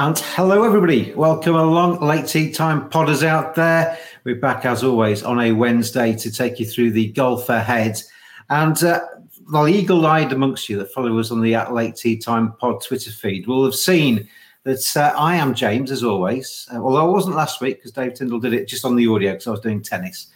And hello, everybody. Welcome along, late tee time podders out there. We're back as always on a Wednesday to take you through the golf ahead. And uh, the eagle eyed amongst you that follow us on the at late tee time pod Twitter feed will have seen that uh, I am James, as always. Uh, although I wasn't last week because Dave Tindall did it just on the audio because I was doing tennis.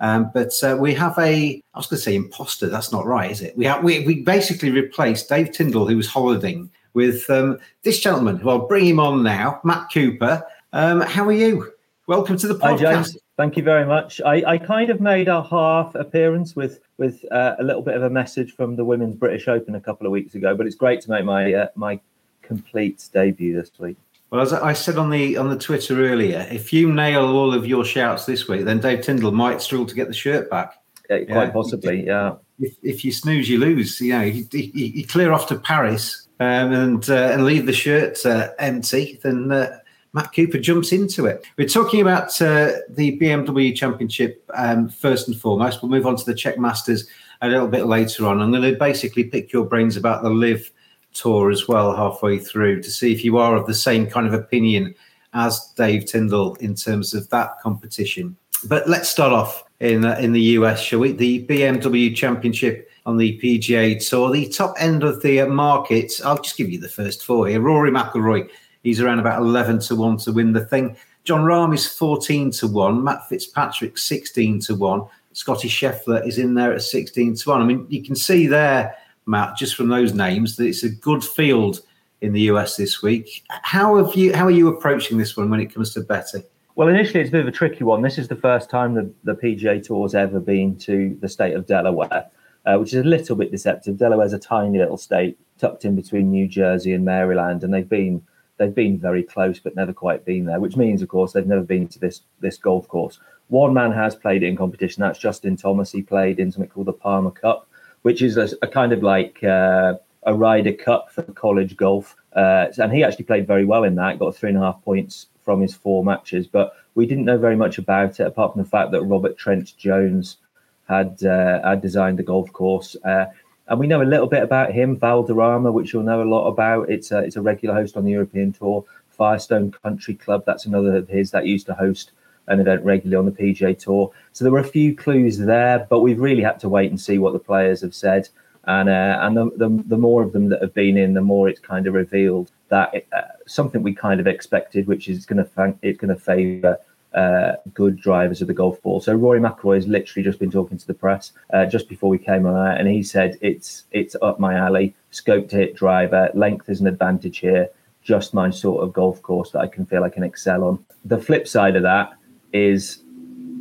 Um, but uh, we have a, I was going to say imposter. That's not right, is it? We have, we, we basically replaced Dave Tindall, who was holidaying, with um, this gentleman, who I'll bring him on now, Matt Cooper. Um, how are you? Welcome to the Hi, podcast. James. Thank you very much. I, I kind of made a half appearance with with uh, a little bit of a message from the Women's British Open a couple of weeks ago, but it's great to make my uh, my complete debut this week. Well, as I said on the on the Twitter earlier, if you nail all of your shouts this week, then Dave Tindall might struggle to get the shirt back. Yeah. Quite possibly, yeah. If, if you snooze, you lose. You know, you, you, you clear off to Paris um, and uh, and leave the shirt uh, empty, then uh, Matt Cooper jumps into it. We're talking about uh, the BMW Championship um, first and foremost. We'll move on to the Czech Masters a little bit later on. I'm going to basically pick your brains about the LIV Tour as well halfway through to see if you are of the same kind of opinion as Dave Tindall in terms of that competition. But let's start off in uh, in the US, shall we? The BMW Championship on the PGA Tour, the top end of the market. I'll just give you the first four here. Rory McIlroy, he's around about eleven to one to win the thing. Jon Rahm is fourteen to one. Matt Fitzpatrick sixteen to one. Scottie Scheffler is in there at sixteen to one. I mean, you can see there, Matt, just from those names, that it's a good field in the US this week. How have you? How are you approaching this one when it comes to betting? Well, initially, it's a bit of a tricky one. This is the first time the, the PGA Tour's ever been to the state of Delaware, uh, which is a little bit deceptive. Delaware's a tiny little state tucked in between New Jersey and Maryland, and they've been they've been very close, but never quite been there. Which means, of course, they've never been to this this golf course. One man has played it in competition. That's Justin Thomas. He played in something called the Palmer Cup, which is a, a kind of like uh, a Ryder Cup for college golf. Uh, and he actually played very well in that. Got three and a half points from his four matches, but we didn't know very much about it apart from the fact that Robert Trent Jones had uh, had designed the golf course. Uh, and we know a little bit about him, Valderrama, which you'll know a lot about. It's a, it's a regular host on the European Tour. Firestone Country Club, that's another of his that used to host an event regularly on the PGA Tour. So there were a few clues there, but we've really had to wait and see what the players have said. And uh, and the, the the more of them that have been in, the more it's kind of revealed that it, uh, something we kind of expected, which is going to it's going to favour uh, good drivers of the golf ball. So Rory McIlroy has literally just been talking to the press uh, just before we came on air, and he said it's it's up my alley. Scope to hit driver, length is an advantage here. Just my sort of golf course that I can feel I can excel on. The flip side of that is,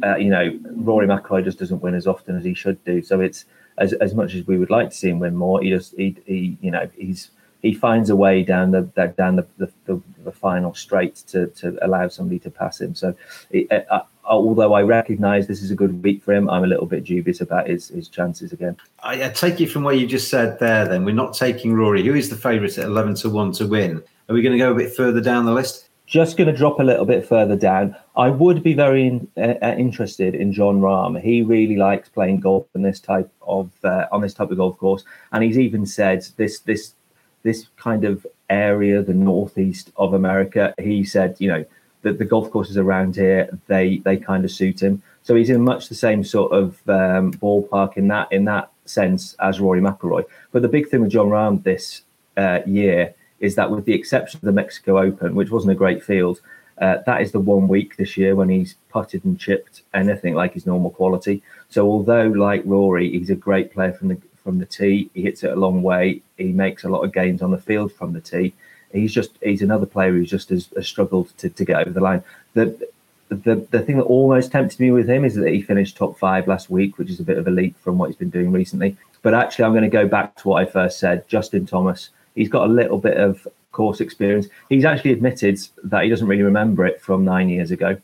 uh, you know, Rory McIlroy just doesn't win as often as he should do. So it's as as much as we would like to see him win more, he just he, he you know he's he finds a way down the that down the, the, the, the final straight to, to allow somebody to pass him. So, it, uh, although I recognise this is a good week for him, I'm a little bit dubious about his his chances again. I, I take it from what you just said there. Then we're not taking Rory, who is the favourite at eleven to one to win. Are we going to go a bit further down the list? Just going to drop a little bit further down. I would be very in, uh, interested in Jon Rahm. He really likes playing golf on this type of uh, on this type of golf course, and he's even said this this this kind of area, the northeast of America. He said, you know, that the golf courses around here they they kind of suit him. So he's in much the same sort of um, ballpark in that in that sense as Rory McIlroy. But the big thing with Jon Rahm this uh, year is that, with the exception of the Mexico Open, which wasn't a great field, Uh, that is the one week this year when he's putted and chipped anything like his normal quality. So although like Rory, he's a great player from the from the tee. He hits it a long way. He makes a lot of gains on the field from the tee. He's just he's another player who's just has, has struggled to, to get over the line. The, the the thing that almost tempted me with him is that he finished top five last week, which is a bit of a leap from what he's been doing recently. But actually, I'm going to go back to what I first said. Justin Thomas, he's got a little bit of course experience. He's actually admitted that he doesn't really remember it from nine years ago.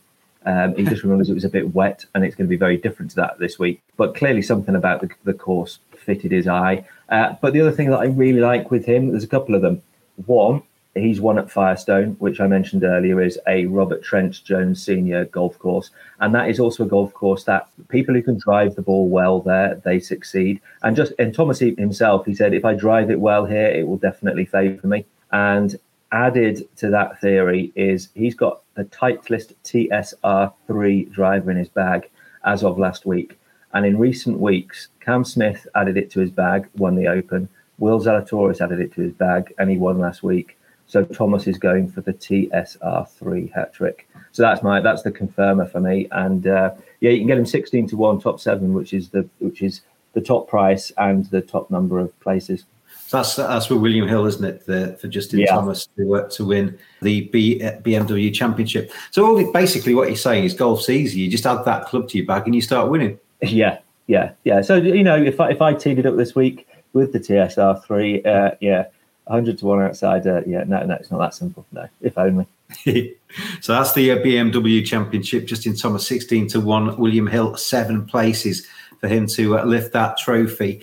Um, he just remembers it was a bit wet, and it's going to be very different to that this week. But clearly, something about the, the course fitted his eye. Uh, but the other thing that I really like with him, there's a couple of them. One, he's won at Firestone, which I mentioned earlier, is a Robert Trent Jones Senior golf course, and that is also a golf course that people who can drive the ball well there they succeed. And just and Thomas himself, he said, if I drive it well here, it will definitely favour me. And added to that theory is he's got the Titleist TSR3 driver in his bag as of last week. And in recent weeks, Cam Smith added it to his bag, won the Open. Will Zalatoris added it to his bag, and he won last week. So Thomas is going for the TSR3 hat trick. So that's my that's the confirmer for me. And uh, yeah, you can get him 16 to one, top seven, which is the which is the top price and the top number of places. That's that's for William Hill, isn't it? The, for Justin yeah. Thomas to uh, to win the B, uh, BMW Championship. So all the, basically, what you're saying is golf's easy. You just add that club to your bag and you start winning. Yeah, yeah, yeah. So you know, if I if I teed it up this week with the TSR three, uh, yeah, hundred to one outside. Uh, yeah, no, no, it's not that simple. No, if only. so that's the uh, BMW Championship. Justin Thomas sixteen to one. William Hill seven places for him to uh, lift that trophy.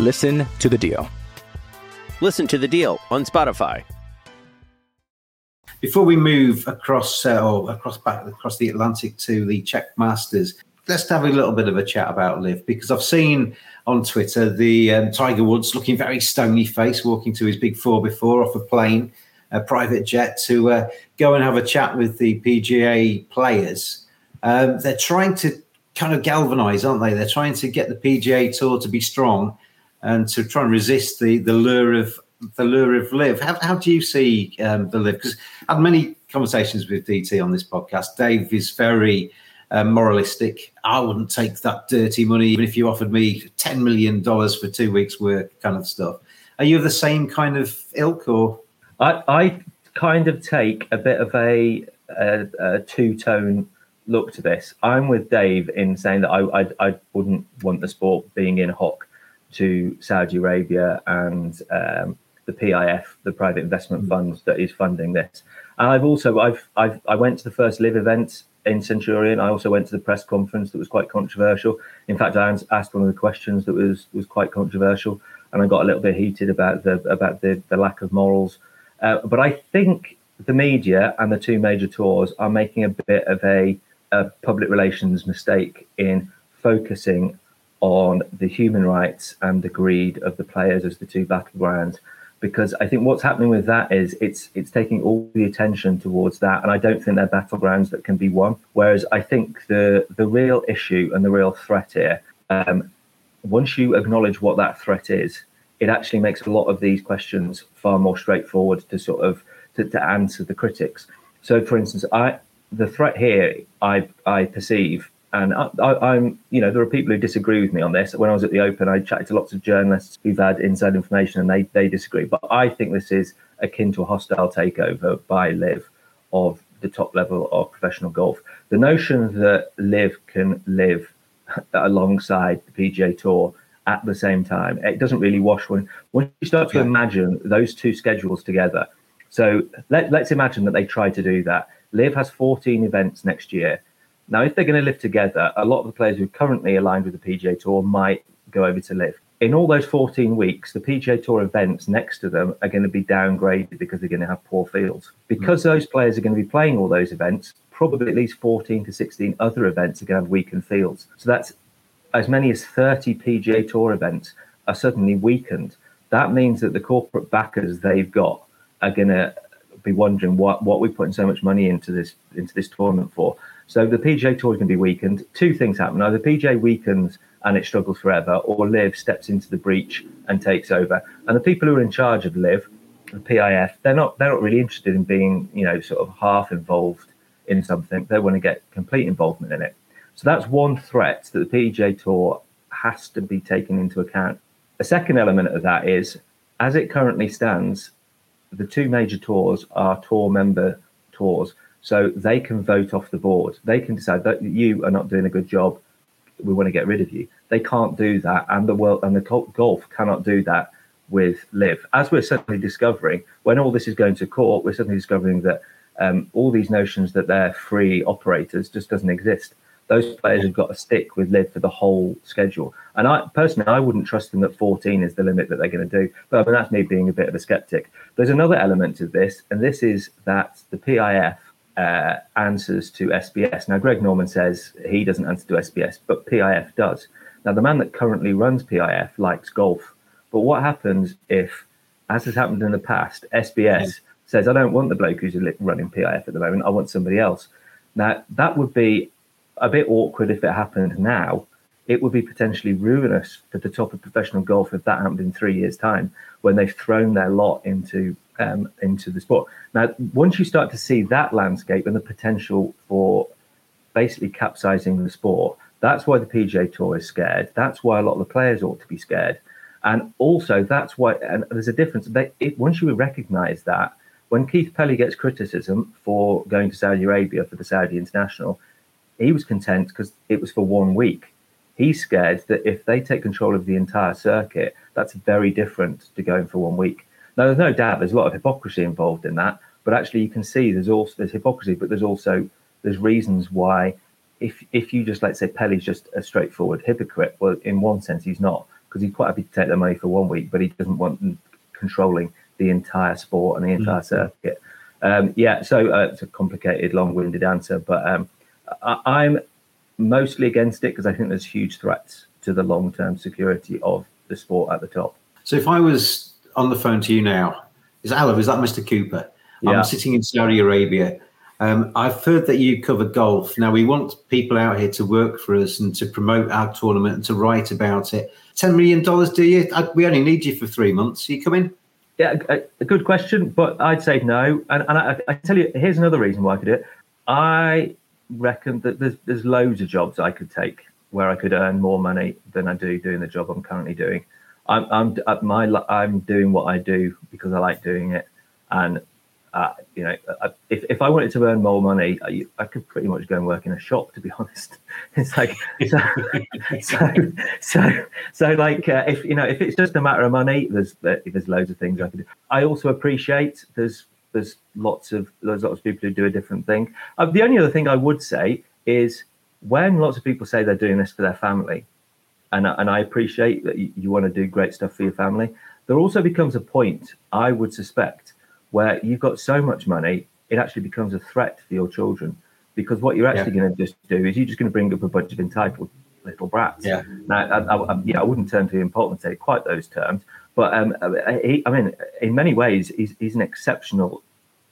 Listen to the deal. Listen to the deal on Spotify. Before we move across uh, or across back across the Atlantic to the Czech Masters, let's have a little bit of a chat about LIV because I've seen on Twitter the um, Tiger Woods looking very stony face walking to his big four before off a plane, a private jet to uh, go and have a chat with the PGA players. Um, they're trying to kind of galvanize, aren't they? They're trying to get the PGA Tour to be strong and to try and resist the the lure of the lure of LIV. How, how do you see um, the LIV? Because I've had many conversations with DT on this podcast. Dave is very uh, moralistic. I wouldn't take that dirty money, even if you offered me ten million dollars for two weeks' work, kind of stuff. Are you of the same kind of ilk, or I, I kind of take a bit of a, a, a two tone look to this. I'm with Dave in saying that I, I, I wouldn't want the sport being in hock to Saudi Arabia and um, the PIF, the private investment mm. fund that is funding this. And I've also I've, I've I went to the first LIV event in Centurion. I also went to the press conference that was quite controversial. In fact, I asked one of the questions that was was quite controversial, and I got a little bit heated about the about the, the lack of morals. Uh, but I think the media and the two major tours are making a bit of a, a public relations mistake in focusing on the human rights and the greed of the players as the two battlegrounds because I think what's happening with that is it's it's taking all the attention towards that, and I don't think they're battlegrounds that can be won. Whereas I think the the real issue and the real threat here, um, once you acknowledge what that threat is, it actually makes a lot of these questions far more straightforward to sort of to, to answer the critics. So, for instance, I the threat here I I perceive and I, am you know, there are people who disagree with me on this. When I was at the Open, I chatted to lots of journalists who've had inside information, and they they disagree. But I think this is akin to a hostile takeover by LIV of the top level of professional golf. The notion that LIV can live alongside the PGA Tour at the same time, it doesn't really wash when when you start to yeah. imagine those two schedules together. So let, let's imagine that they try to do that. LIV has 14 events next year now, if they're going to live together, a lot of the players who are currently aligned with the PGA Tour might go over to LIV. in all those 14 weeks, the PGA Tour events next to them are going to be downgraded because they're going to have poor fields. Mm. Because those players are going to be playing all those events, probably at least 14 to 16 other events are going to have weakened fields. So that's as many as 30 PGA Tour events are suddenly weakened. That means that the corporate backers they've got are going to be wondering what what we're putting so much money into this into this tournament for. So the PGA Tour is going to be weakened. Two things happen: either PGA weakens and it struggles forever, or LIV steps into the breach and takes over. And the people who are in charge of LIV, the PIF, they're not they're not really interested in being you know sort of half involved in something. They want to get complete involvement in it. So that's one threat that the PGA Tour has to be taken into account. A second element of that is, as it currently stands, the two major tours are tour member tours. So they can vote off the board. They can decide that you are not doing a good job. We want to get rid of you. They can't do that, and the world and the golf cannot do that with LIV. As we're suddenly discovering, when all this is going to court, we're suddenly discovering that um, all these notions that they're free operators just doesn't exist. Those players have got to stick with LIV for the whole schedule. And I personally, I wouldn't trust them that 14 is the limit that they're going to do. But I mean, that's me being a bit of a skeptic. There's another element to this, and this is that the PIF uh, answers to MBS. Now, Greg Norman says he doesn't answer to MBS, but PIF does. Now, the man that currently runs PIF likes golf. But what happens if, as has happened in the past, MBS says, I don't want the bloke who's running PIF at the moment, I want somebody else. Now, that would be a bit awkward if it happened now. It would be potentially ruinous for the top of professional golf if that happened in three years' time, when they've thrown their lot into um, into the sport. Now, once you start to see that landscape and the potential for basically capsizing the sport, that's why the PGA Tour is scared. That's why a lot of the players ought to be scared, and also that's why. And there's a difference. They, it, once you recognise that, when Keith Pelley gets criticism for going to Saudi Arabia for the Saudi International, he was content because it was for one week. He's scared that if they take control of the entire circuit, that's very different to going for one week. Now, there's no doubt there's a lot of hypocrisy involved in that, but actually you can see there's also there's hypocrisy, but there's also there's reasons why if if you just let's say Pelley's just a straightforward hypocrite, well, in one sense he's not because he's quite happy to take the money for one week, but he doesn't want them controlling the entire sport and the entire mm-hmm. circuit. Um, yeah, so uh, it's a complicated, long-winded answer, but um, I, am mostly against it because I think there's huge threats to the long term security of the sport at the top. So if I was on the phone to you now, is Olive, is that Mr. Cooper? Yeah. I'm sitting in Saudi Arabia. Um, I've heard that you cover golf. Now we want people out here to work for us and to promote our tournament and to write about it. Ten million dollars, do you? I, we only need you for three months. Are you coming? Yeah, a, a good question, but I'd say no. And, and I, I, tell you, here's another reason why I could do it. I reckon that there's there's loads of jobs I could take where I could earn more money than I do doing the job I'm currently doing. I'm I'm at my I'm doing what I do because I like doing it, and uh, you know, if, if I wanted to earn more money, I, I, could pretty much go and work in a shop. To be honest, it's like so, so, so, so like uh, if you know, if it's just a matter of money, there's there's loads of things I could do. I also appreciate there's there's lots of there's lots of people who do a different thing. Uh, the only other thing I would say is when lots of people say they're doing this for their family, and and I appreciate that you, you want to do great stuff for your family. There also becomes a point, I would suspect, where you've got so much money, it actually becomes a threat for your children. Because what you're actually yeah. going to just do is you're just going to bring up a bunch of entitled little brats. Yeah. Now, I, I, yeah, I wouldn't turn to him and say quite those terms, but um, he, I mean, in many ways, he's, he's an exceptional,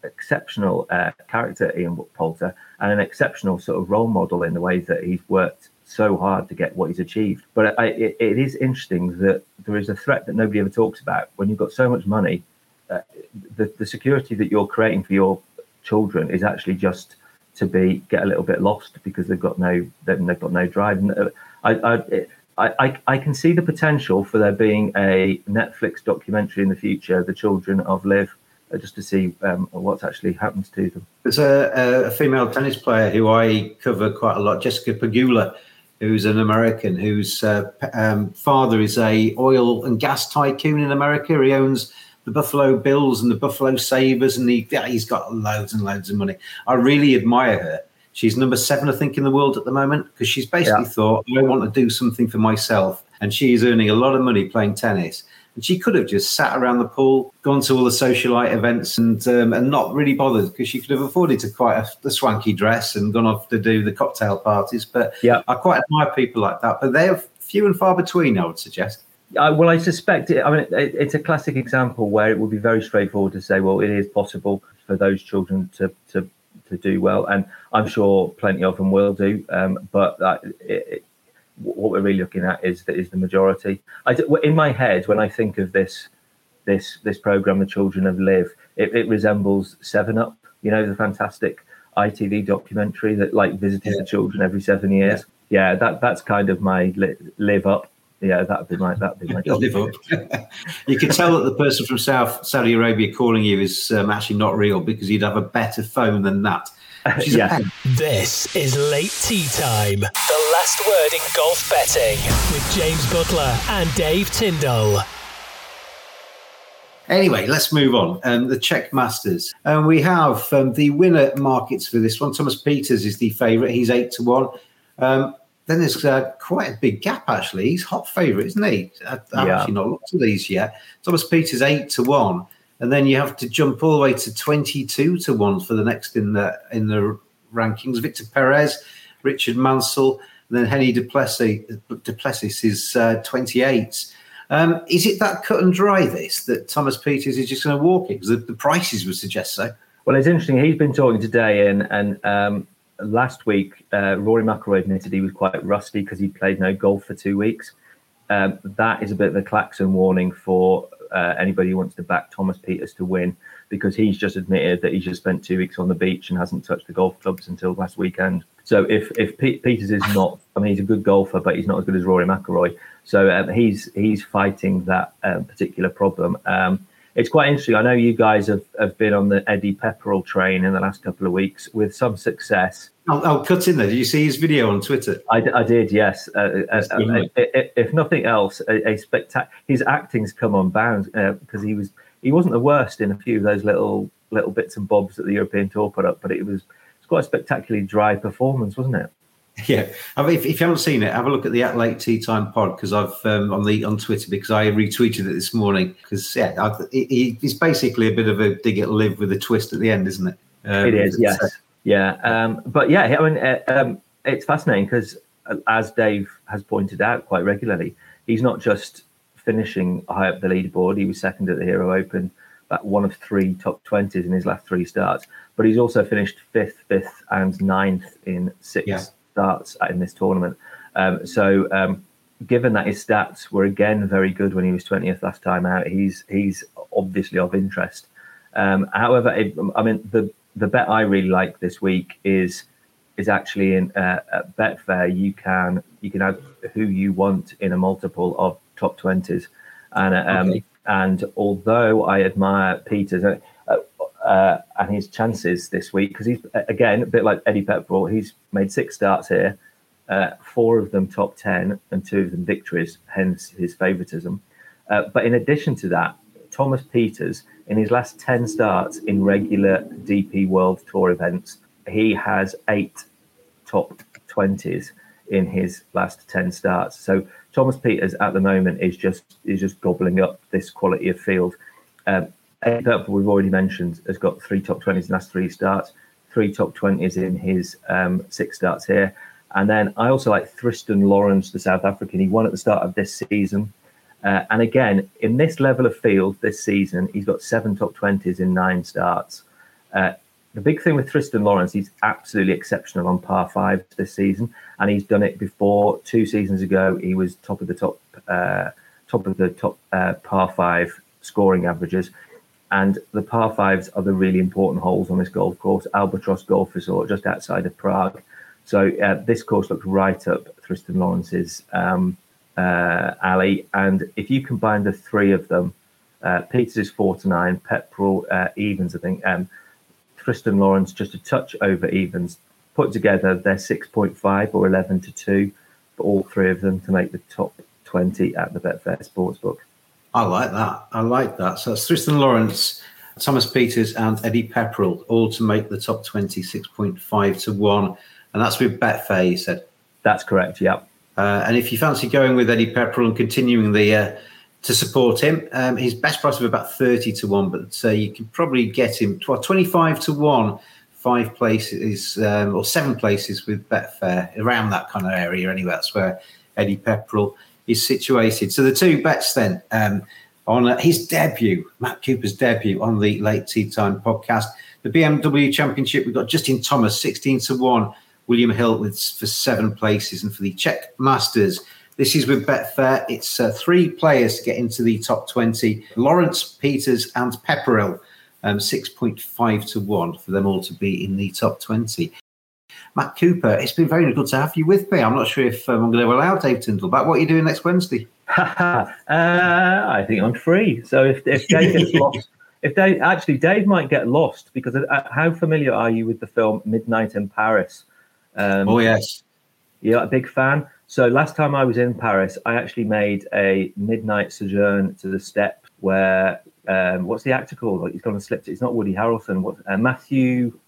exceptional uh, character, Ian Poulter, and an exceptional sort of role model in the ways that he's worked so hard to get what he's achieved. But I, it, it is interesting that there is a threat that nobody ever talks about. When you've got so much money, uh, the, the security that you're creating for your children is actually just to be get a little bit lost because they've got no they've, got no drive. And uh, I, I, I, I, can see the potential for there being a Netflix documentary in the future, The Children of LIV, uh, just to see um, what's actually happened to them. There's a, a, female tennis player who I cover quite a lot, Jessica Pegula, who's an American whose uh, um, father is a oil and gas tycoon in America. He owns the Buffalo Bills and the Buffalo Sabres, and he, he's got loads and loads of money. I really admire her She's number seven, I think, in the world at the moment because she's basically yeah. thought, I want to do something for myself and she is earning a lot of money playing tennis. And she could have just sat around the pool, gone to all the socialite events, and um, and not really bothered because she could have afforded to quite a, a, swanky dress and gone off to do the cocktail parties. But yeah, I quite admire people like that. But they're few and far between, I would suggest. Uh, well, I suspect it. I mean, it, it's a classic example where it would be very straightforward to say, well, it is possible for those children to to, to do well, and I'm sure plenty of them will do. Um, but uh, it, what we're really looking at is is the majority. I, in my head, when I think of this this this program, the Children of LIV, it, it resembles Seven Up. You know, the fantastic ITV documentary that like visited yeah. the children every seven years. Yeah. yeah, that that's kind of my li- live up. Yeah, that'd be my that'd be my live up. you could tell that the person from South Saudi Arabia calling you is um, actually not real because you'd have a better phone than that. yeah. This is late tee time. The last word in golf betting with James Buttler and Dave Tindall. Anyway, let's move on. Um, the Czech Masters. And um, we have um, the winner markets for this one. Thomas Pieters is the favourite. He's 8 to 1. Um, then there's uh, quite a big gap, actually. He's hot favourite, isn't he? I, have yeah. actually not looked at these yet. Thomas Pieters, 8 to 1 and then you have to jump all the way to 22 to 1 for the next in the in the rankings. Victor perez richard mansell and then Hennie du Plessis duplessis is uh, 28 um, is it that cut and dry this that thomas pieters is just going to walk it because the, the, prices would suggest so. Well it's interesting. He's been talking today and and um, last week uh, rory mcilroy admitted he was quite rusty because he played no golf for two weeks um, that is a bit of a klaxon warning for uh, anybody who wants to back Thomas Pieters to win because he's just admitted that he's just spent two weeks on the beach and hasn't touched the golf clubs until last weekend. So if if P- Pieters is not, I mean, he's a good golfer, but he's not as good as Rory McIlroy. So um, he's he's fighting that um, particular problem. Um, it's quite interesting. I know you guys have, have been on the Eddie Pepperell train in the last couple of weeks with some success. I'll, I'll cut in there. Did you see his video on Twitter? I, I did, yes. Uh, uh, uh, if nothing else, a, a spectacular. His acting's come on bounds because uh, he was he wasn't the worst in a few of those little little bits and bobs that the European Tour put up, but it was it's quite a spectacularly dry performance, wasn't it? Yeah, I mean, if, if, you haven't seen it, have a look at the At Late Tee Time pod because I've um, on the on Twitter because I retweeted it this morning because yeah, I, he, he's basically a bit of a dig at LIV with a twist at the end, isn't it? Um, it is, yes, uh, yeah. Um, but yeah, I mean, uh, um, it's fascinating because uh, as Dave has pointed out quite regularly, he's not just finishing high up the leaderboard. He was second at the Hero Open, but one of three top twenties in his last three starts. But he's also finished fifth, fifth, and ninth in six. Yeah starts in this tournament. Um, so, um, given that his stats were again very good when he was 20th last time out, he's he's obviously of interest. Um, however, it, I mean the the bet I really like this week is is actually in uh, at Betfair. You can you can add who you want in a multiple of top 20s, and um, okay. and although I admire Pieters. Uh, and his chances this week because he's again a bit like Eddie Pepperell. He's made six starts here, uh, four of them top ten, and two of them victories. Hence his favouritism. Uh, but in addition to that, Thomas Pieters in his last ten starts in regular DP World Tour events, he has eight top twenties in his last ten starts. So Thomas Pieters at the moment is just is just gobbling up this quality of field. Um, Pepperell, we've already mentioned, has got three top 20s in last three starts, three top 20s in his um, six starts here. And then I also like Thriston Lawrence, the South African. He won at the start of this season. Uh, and again, in this level of field this season, he's got seven top 20s in nine starts. Uh, the big thing with Thriston Lawrence, he's absolutely exceptional on par five this season, and he's done it before. Two seasons ago, he was top of the top, uh, top of the top uh, par five scoring averages. And the par fives are the really important holes on this golf course, Albatross Golf Resort, just outside of Prague. So uh, this course looks right up Thriston Lawrence's um, uh, alley. And if you combine the three of them, uh, Pieters is four to nine, Pepperell uh, evens, I think. Um, Thriston Lawrence just a touch over evens. Put together, they're 6.5 or 11 to 2 for all three of them to make the top 20 at the Betfair Sportsbook. I like that. I like that. So it's Thriston Lawrence, Thomas Pieters, and Eddie Pepperell, all to make the top 26.5 to 1. And that's with Betfair, you said? That's correct, yeah. Uh, and if you fancy going with Eddie Pepperell and continuing the uh, to support him, um, his best price of about 30 to 1, but uh, you can probably get him well, 25 to 1, five places um, or seven places with Betfair around that kind of area anyway. That's where Eddie Pepperell is situated. So the two bets then um, on uh, his debut, Matt Cooper's debut on the Late Tee Time podcast. The BMW Championship, we've got Justin Thomas, 16 to 1, William Hill with for seven places, and for the Czech Masters, this is with Betfair. It's uh, three players to get into the top 20 Lawrence, Pieters, and Pepperell. Um, 6.5 to 1 for them all to be in the top 20. Matt Cooper, it's been very good to have you with me. I'm not sure if um, I'm going to allow Dave Tindall back. What are you doing next Wednesday? uh, I think I'm free. So if, if Dave gets lost, if Dave actually Dave might get lost because uh, how familiar are you with the film Midnight in Paris? Um, oh yes, you're a big fan. So last time I was in Paris, I actually made a midnight sojourn to the step where um, what's the actor called? Like he's gone and slipped. It's not Woody Harrelson. What uh, Matthew?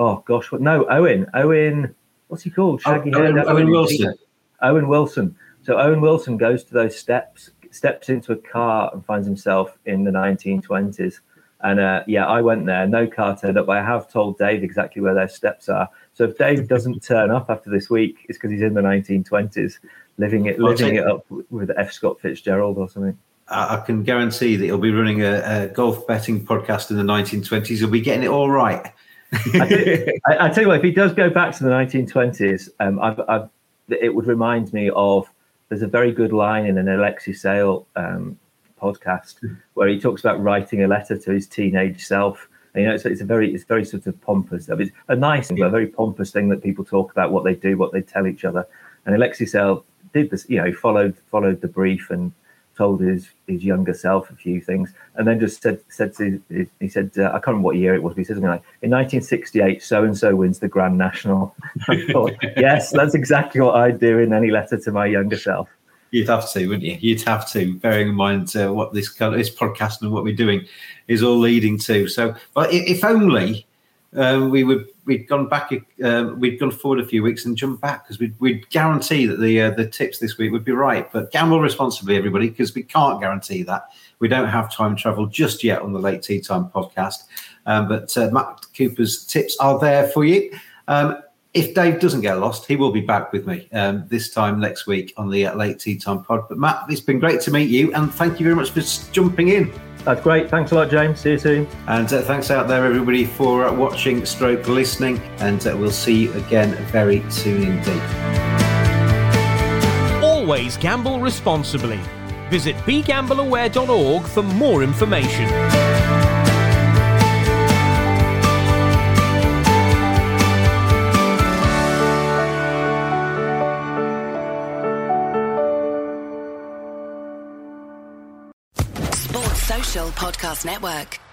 Oh gosh, what? No, Owen. Owen. What's he called? Shaggy oh, Owen, Owen Wilson. Owen Wilson. So Owen Wilson goes to those steps, steps into a car, and finds himself in the 1920s. And uh, yeah, I went there. No car turned up. But I have told Dave exactly where those steps are. So if Dave doesn't turn up after this week, it's because he's in the 1920s, living it, living it up with F. Scott Fitzgerald or something. I can guarantee that he'll be running a, a golf betting podcast in the 1920s. He'll be getting it all right. I, I, tell you what, if he does go back to the 1920s, um, I've, I've, it would remind me of there's a very good line in an Alexei Sayle um, podcast where he talks about writing a letter to his teenage self and, you know, it's, it's a very, it's very sort of pompous. I It's a nice but a very pompous thing that people talk about what they do, what they tell each other. And Alexei Sayle did this, you know, followed followed the brief and told his his younger self a few things, and then just said said to he said uh, I can't remember what year it was, but he said something like in 1968, so and so wins the Grand National. Thought, yes, that's exactly what I'd do in any letter to my younger self. You'd have to, wouldn't you? You'd have to, bearing in mind uh, what this this podcast and what we're doing is all leading to. So, but if only um, we would we'd gone back, uh, we'd gone forward a few weeks and jumped back because we'd, we'd guarantee that the uh, the tips this week would be right. But gamble responsibly, everybody, because we can't guarantee that. We don't have time travel just yet on the Late Tee Time podcast. Um, but uh, Matt Cooper's tips are there for you. Um, if Dave doesn't get lost, he will be back with me um, this time next week on the uh, Late Tee Time Pod. But Matt, it's been great to meet you, and thank you very much for jumping in. That's great. Thanks a lot, James. See you soon. And uh, thanks out there, everybody, for uh, watching, stroke listening, and uh, we'll see you again very soon indeed. Always gamble responsibly. Visit begambleaware.org for more information. Podcast Network.